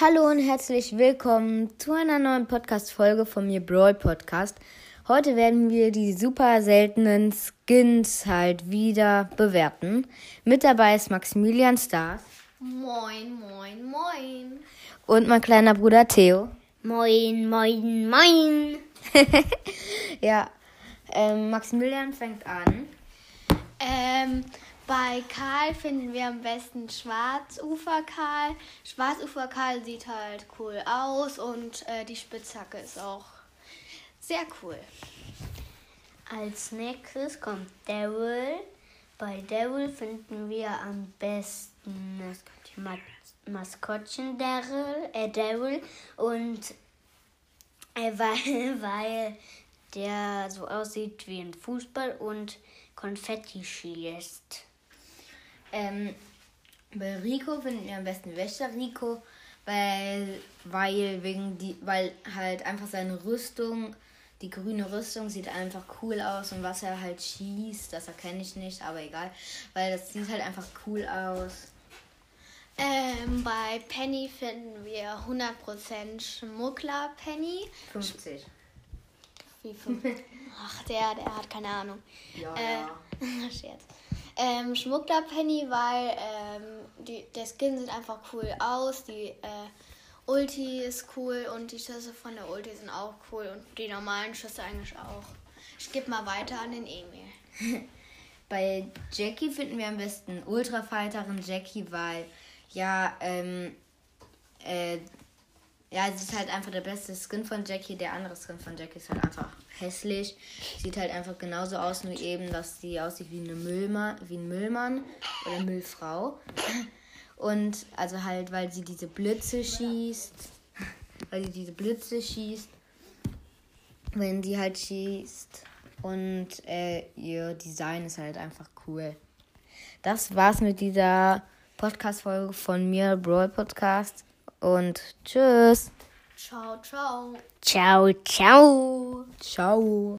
Hallo und herzlich willkommen zu einer neuen Podcast-Folge von mir, Brawl Podcast. Heute werden wir die super seltenen Skins halt wieder bewerten. Mit dabei ist Maximilian Stars. Moin, moin, moin. Und mein kleiner Bruder Theo. Moin, moin, moin. ja, ähm, Maximilian fängt an. Ähm, bei Karl finden wir am besten Schwarzufer Karl. Schwarzufer Karl sieht halt cool aus und äh, die Spitzhacke ist auch sehr cool. Als nächstes kommt Daryl. Bei Daryl finden wir am besten Ma Maskottchen Daryl, äh Daryl und äh, weil, weil der so aussieht wie ein Fußball und Konfetti schießt. Ähm, bei Rico finden wir am besten Wächter Rico, weil, weil, wegen die, weil halt einfach seine Rüstung, die grüne Rüstung sieht einfach cool aus und was er halt schießt, das erkenne ich nicht, aber egal, weil das sieht halt einfach cool aus. Ähm, bei Penny finden wir 100% Schmuggler Penny. 50. Wie fünf? Ach, der, der hat keine Ahnung. Ja, äh, ja. Scherz. Ähm, Schmuggler Penny, weil ähm, die, der Skin sieht einfach cool aus. Die äh, Ulti ist cool und die Schüsse von der Ulti sind auch cool und die normalen Schüsse eigentlich auch. Ich gebe mal weiter an den Emil. Bei Jackie finden wir am besten Ultrafighterin Jackie, weil ja, ähm, äh, ja, sie ist halt einfach der beste Skin von Jackie. Der andere Skin von Jackie ist halt einfach hässlich. Sieht halt einfach genauso aus, nur eben, dass sie aussieht wie, eine Müllmann, wie ein Müllmann oder Müllfrau. Und also halt, weil sie diese Blitze schießt. Weil sie diese Blitze schießt. Wenn sie halt schießt. Und äh, ihr Design ist halt einfach cool. Das war's mit dieser Podcast-Folge von mir, Brawl Podcast. Und tschüss. Ciao, ciao. Ciao, ciao. Ciao.